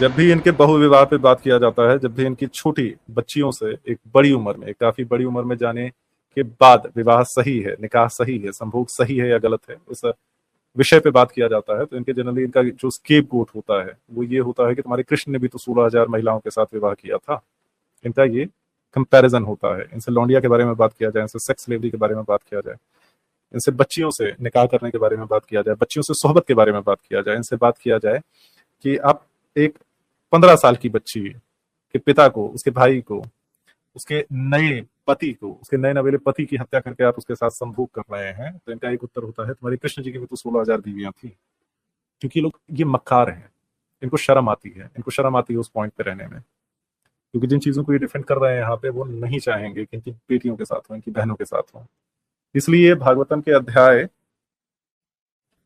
जब भी इनके बहुविवाह पे बात किया जाता है, जब भी इनकी छोटी बच्चियों से, एक बड़ी उम्र में काफ़ी बड़ी उम्र में जाने के बाद विवाह सही है, निकाह सही है, संभोग सही है या गलत है, उस विषय पे बात किया जाता है तो इनके जनरली इनका जो स्केप गोट होता है, वो ये होता है कि तुम्हारे कृष्ण ने भी तो सोलह हज़ार महिलाओं के साथ विवाह किया था। इनका ये कंपैरिजन होता है। इनसे लौंडिया के बारे में बात किया जाए, इनसे सेक्स लेवरी के बारे में बात किया जाए, इनसे बच्चियों से निकाह करने के बारे में बात किया जाए, बच्चियों से सोहबत के बारे में बात किया जाए, इनसे बात किया जाए कि आप एक पंद्रह साल की बच्ची के पिता को, उसके भाई को, उसके नए पति को, उसके नए नवेले पति की हत्या करके आप उसके साथ संभोग कर रहे हैं तो इनका एक उत्तर होता है, तुम्हारी कृष्ण जी की भी तो सोलह हज़ार बीवियाँ थी। क्योंकि लोग, ये मक्कार हैं। इनको शर्म आती है, इनको शर्म आती है उस पॉइंट पे रहने में। क्योंकि जिन चीज़ों को ये डिफेंड कर रहे हैं यहाँ पे, वो नहीं चाहेंगे कि इनकी बेटियों के साथ हो, इनकी बहनों के साथ हो। इसलिए भागवतम के अध्याय,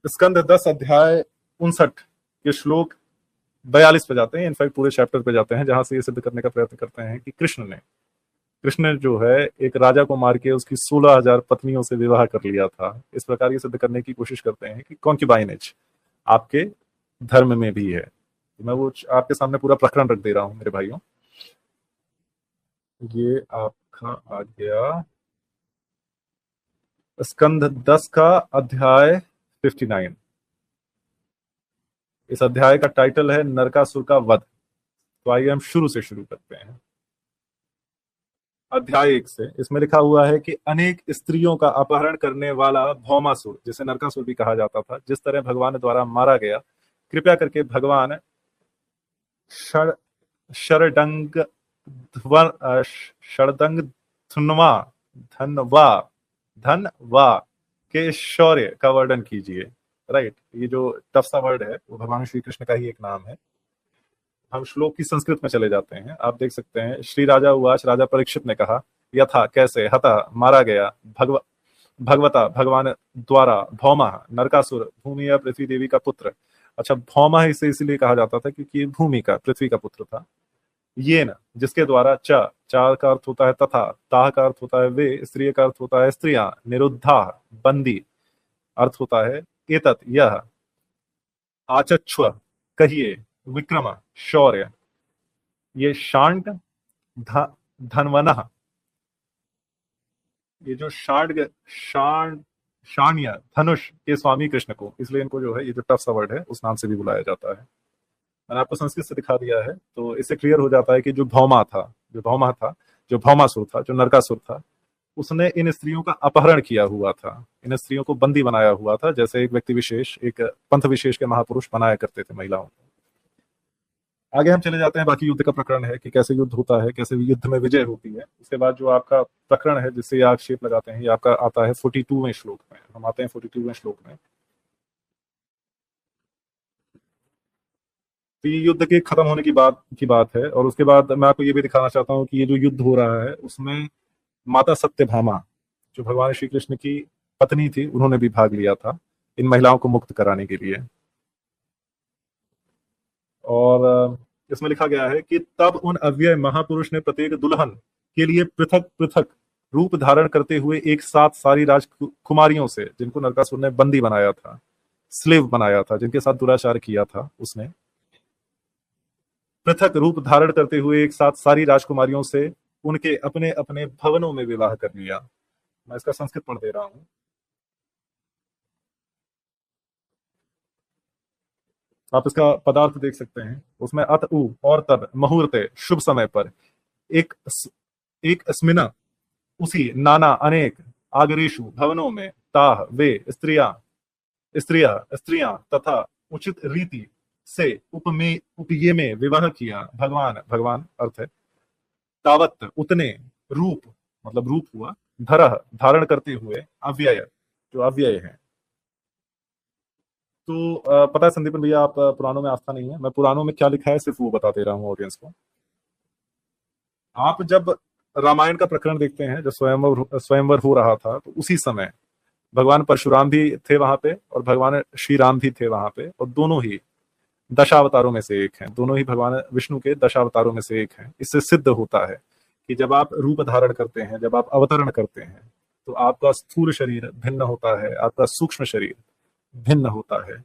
स्कंद दस अध्याय उनसठ के श्लोक बयालीस पे जाते हैं इनफैक्ट पूरे चैप्टर पे जाते हैं, जहाँ से ये सिद्ध करने का प्रयत्न करते हैं कि कृष्ण ने, कृष्ण जो है, एक राजा को मार के उसकी सोलह हज़ार पत्नियों से विवाह कर लिया था। इस प्रकार ये सिद्ध करने की कोशिश करते हैं कि कौन की बाइनेज? आपके धर्म में भी है। मैं वो आपके सामने पूरा प्रकरण रख दे रहा हूँ, मेरे भाइयों। ये आपका आ गया स्कंध दस का अध्याय फिफ्टी नाइन इस अध्याय का टाइटल है नरकासुर का वध। तो आइए हम शुरू से शुरू करते हैं। अध्याय एक से इसमें लिखा हुआ है कि अनेक स्त्रियों का अपहरण करने वाला भौमासुर, जिसे नरकासुर भी कहा जाता था, जिस तरह भगवान द्वारा मारा गया। कृपया करके भगवान शरडंग शरदंग धनवा धनवा धन वा के शौर्य का वर्णन कीजिए। राइट ये जो टफ सा वर्ड है, वो भगवान श्री कृष्ण का ही एक नाम है। हम श्लोक की संस्कृत में चले जाते हैं। आप देख सकते हैं, श्री राजा उवाच, राजा परीक्षित ने कहा, यथा, कैसे, हता, मारा गया, भगव, भगवता, भगवान द्वारा भौमा नरकासुर, भूमि या पृथ्वी देवी का पुत्र। अच्छा भौमा इसे इसलिए कहा जाता था क्योंकि भूमि का, पृथ्वी का पुत्र था। ये न जिसके द्वारा च, चार का अर्थ होता है तथा ताह का अर्थ होता है वे स्त्री का अर्थ होता है स्त्रियाँ निरुद्धा बंदी, अर्थ होता है एतत यह आचक्ष्व कहिए विक्रम, शौर्य, ये शांड धनवन। ये जो शांड शांड शाण्य, धनुष के स्वामी कृष्ण को। इसलिए इनको जो है, ये जो टफ सा वर्ड है, उस नाम से भी बुलाया जाता है। मैंने आपको संस्कृत से दिखा दिया है तो इससे क्लियर हो जाता है कि जो भौमा था, जो भौमा था, जो भौमासुर था, जो नरकासुर था उसने इन स्त्रियों का अपहरण किया हुआ था। इन स्त्रियों को बंदी बनाया हुआ था, जैसे एक व्यक्ति विशेष, एक पंथ विशेष के महापुरुष बनाया करते थे महिलाओं को। आगे हम चले जाते हैं, बाकी युद्ध का प्रकरण है कि कैसे युद्ध होता है, कैसे युद्ध में विजय होती है। उसके बाद जो आपका प्रकरण है, जिससे आक्षेप लगाते हैं, ये आपका आता है फोर्टी टूवें श्लोक में। हम आते हैं फोर्टी टूवें श्लोक में। तो ये युद्ध के खत्म होने की बात की बात है, और उसके बाद मैं आपको ये भी दिखाना चाहता हूँ कि ये जो युद्ध हो रहा है, उसमें माता सत्यभामा, जो भगवान श्री कृष्ण की पत्नी थी, उन्होंने भी भाग लिया था इन महिलाओं को मुक्त कराने के लिए। और इसमें लिखा गया है कि तब उन अव्यय महापुरुष ने प्रत्येक दुल्हन के लिए पृथक पृथक रूप धारण करते हुए एक साथ सारी राजकुमारियों से, जिनको नरकासुर ने बंदी बनाया था, स्लेव बनाया था, जिनके साथ दुराचार किया था उसने, पृथक रूप धारण करते हुए एक साथ सारी राजकुमारियों से उनके अपने अपने भवनों में विवाह कर लिया। मैं इसका संस्कृत पढ़ दे रहा हूँ। आप इसका पदार्थ देख सकते हैं। उसमें अत, उ, और तब मुहूर्त, शुभ समय पर। एक एक स्मिना, उसी, नाना, अनेक आगरेशु भवनों में ताह, वे, स्त्रिया स्त्रिया, स्त्रियाँ तथा उचित रीति से उपमे उपये में विवाह किया। भगवान भगवान, अर्थ है। तावत, उतने, रूप मतलब रूप हुआ, धरह, धारण करते हुए अव्यय, जो अव्यय है। तो पता है संदीपन भैया, आप पुरानों में आस्था नहीं है। मैं पुराणों में क्या लिखा है, सिर्फ़ वो बता दे रहा हूँ ऑडियंस को। आप जब रामायण का प्रकरण देखते हैं, जब स्वयंवर स्वयंवर हो रहा था तो उसी समय भगवान परशुराम भी थे वहाँ पे और भगवान श्री राम भी थे वहाँ पे, और दोनों ही दशावतारों में से एक हैं। दोनों ही भगवान विष्णु के दशावतारों में से एक हैं। इससे सिद्ध होता है कि जब आप रूप धारण करते हैं, जब आप अवतरण करते हैं तो आपका स्थूल शरीर भिन्न होता है, आपका सूक्ष्म शरीर भिन्न होता है।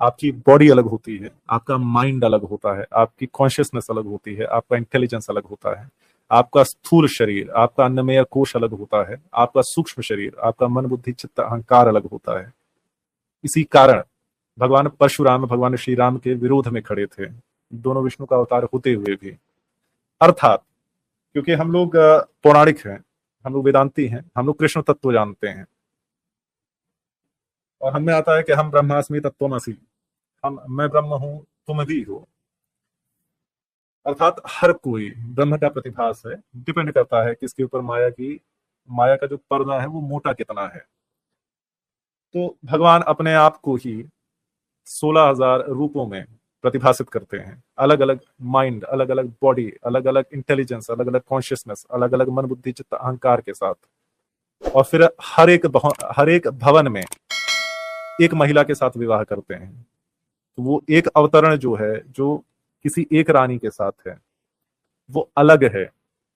आपकी बॉडी अलग होती है, आपका माइंड अलग होता है, आपकी कॉन्शियसनेस अलग होती है, आपका इंटेलिजेंस अलग होता है। आपका स्थूल शरीर, आपका अन्नमय कोश अलग होता है, आपका सूक्ष्म शरीर, आपका मन बुद्धि चित्त अहंकार अलग होता है। इसी कारण भगवान परशुराम, भगवान श्री राम के विरोध में खड़े थे। दोनों विष्णु का अवतार होते हुए भी। अर्थात, क्योंकि हम लोग पौराणिक हैं, हम लोग वेदांती हैं, हम लोग कृष्ण तत्व जानते हैं। और हमें आता है कि हम ब्रह्मास्मि तत्वमसी। हम, मैं ब्रह्म हूँ, तुम भी हो। अर्थात, हर कोई ब्रह्म का प्रतिभास है, डिपेंड करता है किसके ऊपर माया की, माया का जो पर्दा है, वो मोटा कितना है। तो भगवान अपने आप को ही सोलह हज़ार रूपों में प्रतिभाषित करते हैं। अलग अलग माइंड अलग अलग बॉडी अलग अलग इंटेलिजेंस अलग अलग कॉन्शियसनेस अलग अलग मन बुद्धि चित्त, अहंकार के साथ। और फिर हर एक हर एक भवन में एक महिला के साथ विवाह करते हैं। तो वो एक अवतरण जो है, जो किसी एक रानी के साथ है, वो अलग है,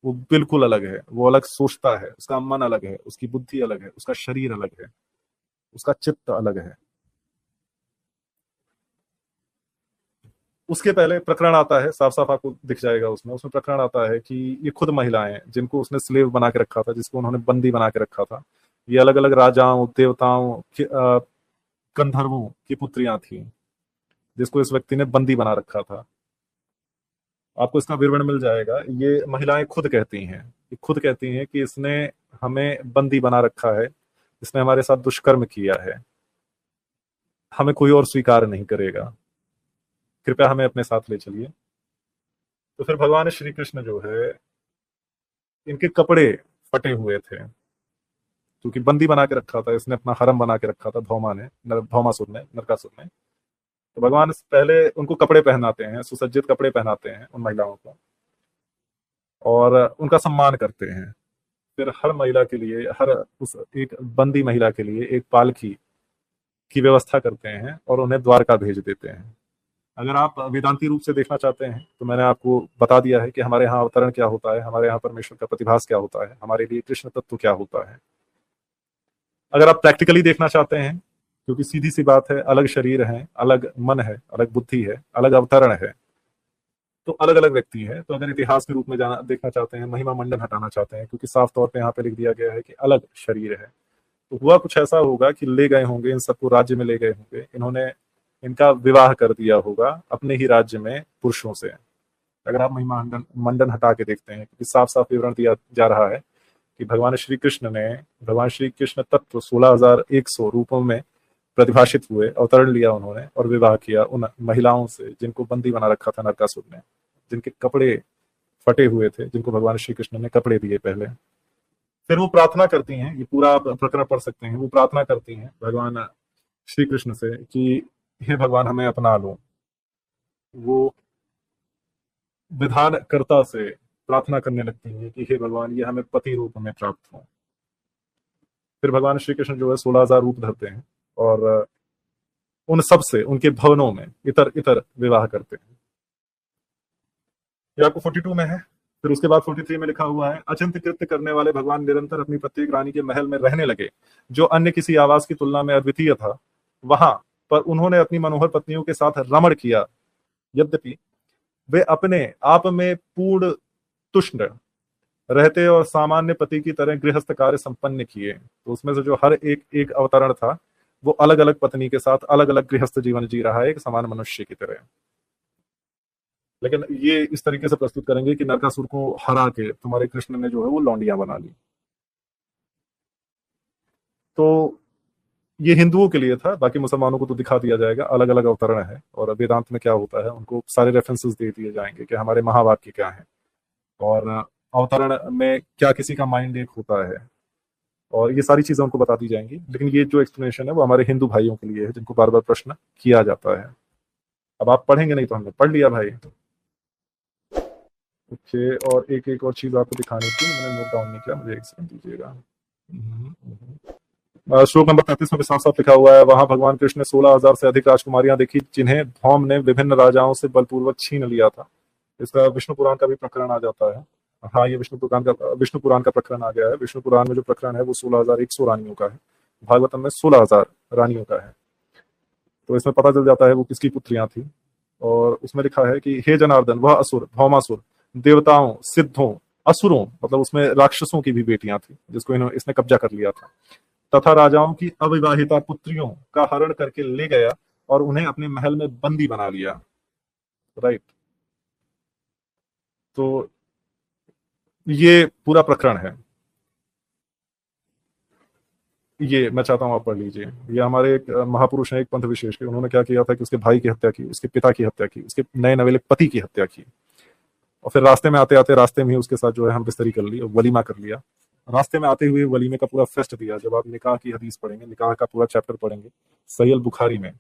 वो बिल्कुल अलग है, वो अलग सोचता है, उसका मन अलग है, उसकी बुद्धि अलग है, उसका शरीर अलग है, उसका चित्त अलग है। उसके पहले प्रकरण आता है साफ़ साफ़ आपको दिख जाएगा उसमें। उसमें प्रकरण आता है कि ये खुद महिलाएँ हैं, जिनको उसने स्लेव बना के रखा था, जिसको उन्होंने बंदी बना के रखा था। ये अलग अलग राजाओं, देवताओं गंधर्वों की पुत्रियाँ थी, जिसको इस व्यक्ति ने बंदी बना रखा था। आपको इसका विवरण मिल जाएगा। ये महिलाएँ खुद कहती हैं, ये खुद कहती हैं कि इसने हमें बंदी बना रखा है, इसने हमारे साथ दुष्कर्म किया है। हमें कोई और स्वीकार नहीं करेगा। कृपया हमें अपने साथ ले चलिए। तो फिर भगवान श्री कृष्ण जो है, इनके कपड़े फटे हुए थे, क्योंकि बंदी बना के रखा था, इसने अपना हरम बना के रखा था भौमा ने भौमा भौमासुर ने, नरकासुर ने। तो भगवान पहले उनको कपड़े पहनाते हैं, सुसज्जित कपड़े पहनाते हैं उन महिलाओं को, और उनका सम्मान करते हैं। फिर हर महिला के लिए, हर उस एक बंदी महिला के लिए एक पालकी की व्यवस्था करते हैं और उन्हें द्वारका भेज देते हैं। अगर आप वेदांती रूप से देखना चाहते हैं तो मैंने आपको बता दिया है कि हमारे यहाँ अवतरण क्या होता है, हमारे यहाँ परमेश्वर का प्रतिभास क्या होता है, हमारे लिए कृष्ण तत्व क्या होता है। अगर आप प्रैक्टिकली देखना चाहते हैं, क्योंकि सीधी सी बात है, अलग शरीर है, अलग मन है, अलग बुद्धि है, अलग अवतरण है तो अलग अलग व्यक्ति है। तो अगर इतिहास के रूप में जाना, देखना चाहते हैं, महिमा मंडन हटाना चाहते हैं, क्योंकि साफ़ तौर पे यहाँ पे लिख दिया गया है कि अलग शरीर है। तो हुआ कुछ ऐसा होगा कि ले गए होंगे, इन सबको राज्य में ले गए होंगे। इन्होंने इनका विवाह कर दिया होगा अपने ही राज्य में पुरुषों से। अगर आप महिमा मंडन हटा के देखते हैं, क्योंकि साफ़ साफ़ विवरण दिया जा रहा है कि भगवान श्री कृष्ण ने, भगवान श्री कृष्ण तत्व सोलह रूपों में प्रतिभाषित हुए, अवतरण लिया उन्होंने और विवाह किया उन महिलाओं से जिनको बंदी बना रखा था नरकासुर ने, जिनके कपड़े फटे हुए थे, जिनको भगवान श्री कृष्ण ने कपड़े दिए पहले। फिर वो प्रार्थना करती हैं, ये पूरा आप प्रकरण पढ़ सकते हैं, वो प्रार्थना करती हैं भगवान श्री कृष्ण से कि हे भगवान, हमें अपना लो। वो विधानकर्ता से प्रार्थना करने लगती है कि हे भगवान, ये हमें पति रूप में प्राप्त हो। फिर भगवान श्री कृष्ण जो है सोलह हज़ार रूप धरते हैं और उन सबसे, उनके भवनों में इतर इतर विवाह करते हैं। ये आपको 42 में है। फिर उसके बाद 43 में लिखा हुआ है अचिंत कृत्य करने वाले भगवान निरंतर अपनी प्रत्येक रानी के महल में रहने लगे। जो अन्य किसी आवास की तुलना में अद्वितीय था, वहाँ पर उन्होंने अपनी मनोहर पत्नियों के साथ रमण किया। यद्यपि, वे अपने आप में पूर्ण तुष्ण रहते और सामान्य पति की तरह गृहस्थ कार्य संपन्न किए तो उसमें से जो हर एक एक अवतरण था, वो अलग अलग पत्नी के साथ अलग अलग गृहस्थ जीवन जी रहा है, एक समान मनुष्य की तरह। लेकिन ये इस तरीके से प्रस्तुत करेंगे कि नरकासुर को हरा के तुम्हारे कृष्ण ने जो है वो लौंडिया बना ली। तो ये हिंदुओं के लिए था बाकी मुसलमानों को तो दिखा दिया जाएगा अलग अलग अवतरण है और वेदांत में क्या होता है उनको सारे रेफरेंसेस दे दिए जाएँगे कि हमारे महावाक्य क्या है। और अवतरण में क्या किसी का माइंड एक होता है और ये सारी चीज़ें उनको बता दी जाएँगी लेकिन ये जो एक्सप्लेनेशन है वो हमारे हिंदू भाइयों के लिए है जिनको बार बार प्रश्न किया जाता है। अब आप पढ़ेंगे नहीं तो हमने पढ़ लिया भाई। ओके और एक एक और चीज़ आपको दिखानी थी मैंने नोट डाउन नहीं किया मुझे एक सेकंड दीजिएगा। हम्म, हम्म। श्लोक नंबर तैतीस में साफ़ साफ़ लिखा हुआ है, वहाँ भगवान कृष्ण ने सोलह हज़ार से अधिक राजकुमारियाँ देखी, जिन्हें भौम ने विभिन्न राजाओं से बलपूर्वक छीन लिया था। इसका विष्णु पुराण का भी प्रकरण आ जाता है। हाँ ये विष्णु पुराण का, विष्णु पुराण का प्रकरण आ गया है। विष्णु पुराण में जो प्रकरण है, वो सोलह हज़ार एक सौ रानियों का है। भागवतम में सोलह हज़ार रानियों का है। तो इसमें पता चल जाता है वो किसकी पुत्रियाँ थी। और उसमें लिखा है कि, हे जनार्दन, वह असुर भौमासुर देवताओं, सिद्धों, असुरों मतलब उसमें राक्षसों की भी बेटियाँ थी, जिसको इन्होंने इसने कब्जा कर लिया था। तथा राजाओं की अविवाहिता पुत्रियों का हरण करके ले गया और उन्हें अपने महल में बंदी बना लिया। राइट तो ये पूरा प्रकरण है। ये मैं चाहता हूँ आप पढ़ लीजिए। ये हमारे एक महापुरुष हैं एक पंथ विशेष के। उन्होंने क्या किया था कि उसके भाई की हत्या की, उसके पिता की हत्या की, उसके नए नवेले पति की हत्या की। और फिर रास्ते में आते आते रास्ते में ही उसके साथ जो है हम बिस्तरी कर ली वलीमा कर लिया। रास्ते में आते हुए वलीमे का पूरा फेस्ट दिया। जब आप निकाह की हदीस पढ़ेंगे, निकाह का पूरा चैप्टर पढ़ेंगे सैयल बुखारी में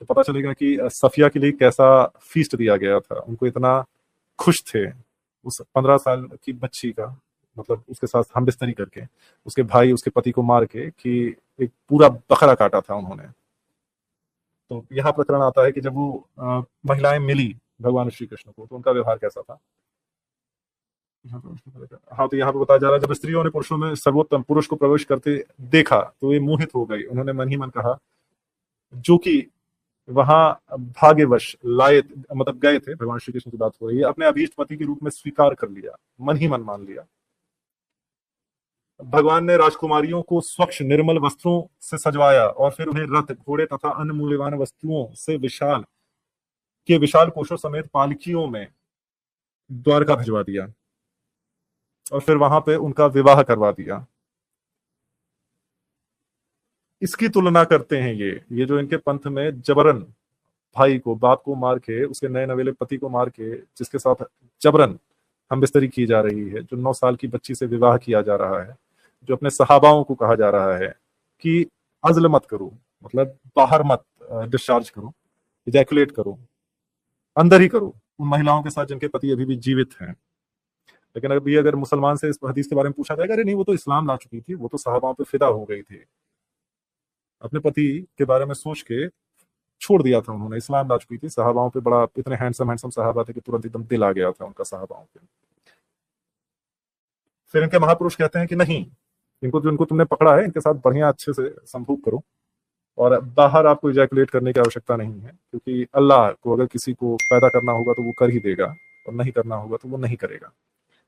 तो पता चलेगा कि सफिया के लिए कैसा फीस्ट दिया गया था। उनको इतना खुश थे उस पंद्रह साल की बच्ची का मतलब उसके साथ हम बिस्तरी करके, उसके भाई, उसके पति को मार के कि एक पूरा बकरा काटा था उन्होंने। तो यह प्रकरण आता है कि जब वो महिलाएँ मिली भगवान श्री कृष्ण को तो उनका व्यवहार कैसा था? हाँ तो यहाँ पे बताया जा रहा है, जब स्त्रियों ने पुरुषों में सर्वोत्तम पुरुष को प्रवेश करते देखा तो ये मोहित हो गई उन्होंने मन ही मन कहा, जो कि वहाँ भाग्यवश लाए मतलब गए थे, भगवान श्री कृष्ण की बात हो रही है, अपने अभीष्ट पति के रूप में स्वीकार कर लिया, मन ही मन मान लिया। भगवान ने राजकुमारियों को स्वच्छ निर्मल वस्त्रों से सजवाया और फिर उन्हें रथ, घोड़े तथा अन्य मूल्यवान वस्तुओं से विशाल के विशाल कोशों समेत पालकियों में द्वारका भिजवा दिया। और फिर वहाँ पे उनका विवाह करवा दिया। इसकी तुलना करते हैं ये ये जो इनके पंथ में जबरन भाई को, बाप को मार के, उसके नए नवेले पति को मार के, जिसके साथ जबरन हम बिस्तरी की जा रही है, जो नौ साल की बच्ची से विवाह किया जा रहा है, जो अपने सहाबाओं को कहा जा रहा है कि अजल मत करो मतलब बाहर मत डिस्चार्ज करो इजैकुलेट करो, अंदर ही करो। उन महिलाओं के साथ जिनके पति अभी भी जीवित हैं। लेकिन अभी अगर मुसलमान से इस हदीस के बारे में पूछा जाएगा, अरे नहीं, वो तो इस्लाम ला चुकी थी, वो तो साहबाओं पर फिदा हो गई थी। अपने पति के बारे में सोच के छोड़ दिया था उन्होंने, इस्लाम ला चुकी थी, साहबाओं पे बड़ा, इतने हैंडसम हैंडसम साहबा थे कि तुरंत एकदम दिल आ गया था उनका साहबाओं पे। फिर इनके महापुरुष कहते हैं कि नहीं, इनको जो, इनको तुमने पकड़ा है, इनके साथ बढ़िया अच्छे से संभोग करो, और बाहर आपको इजैकुलेट करने की आवश्यकता नहीं है, क्योंकि अल्लाह को अगर किसी को पैदा करना होगा तो वो कर ही देगा, और नहीं करना होगा तो वो नहीं करेगा।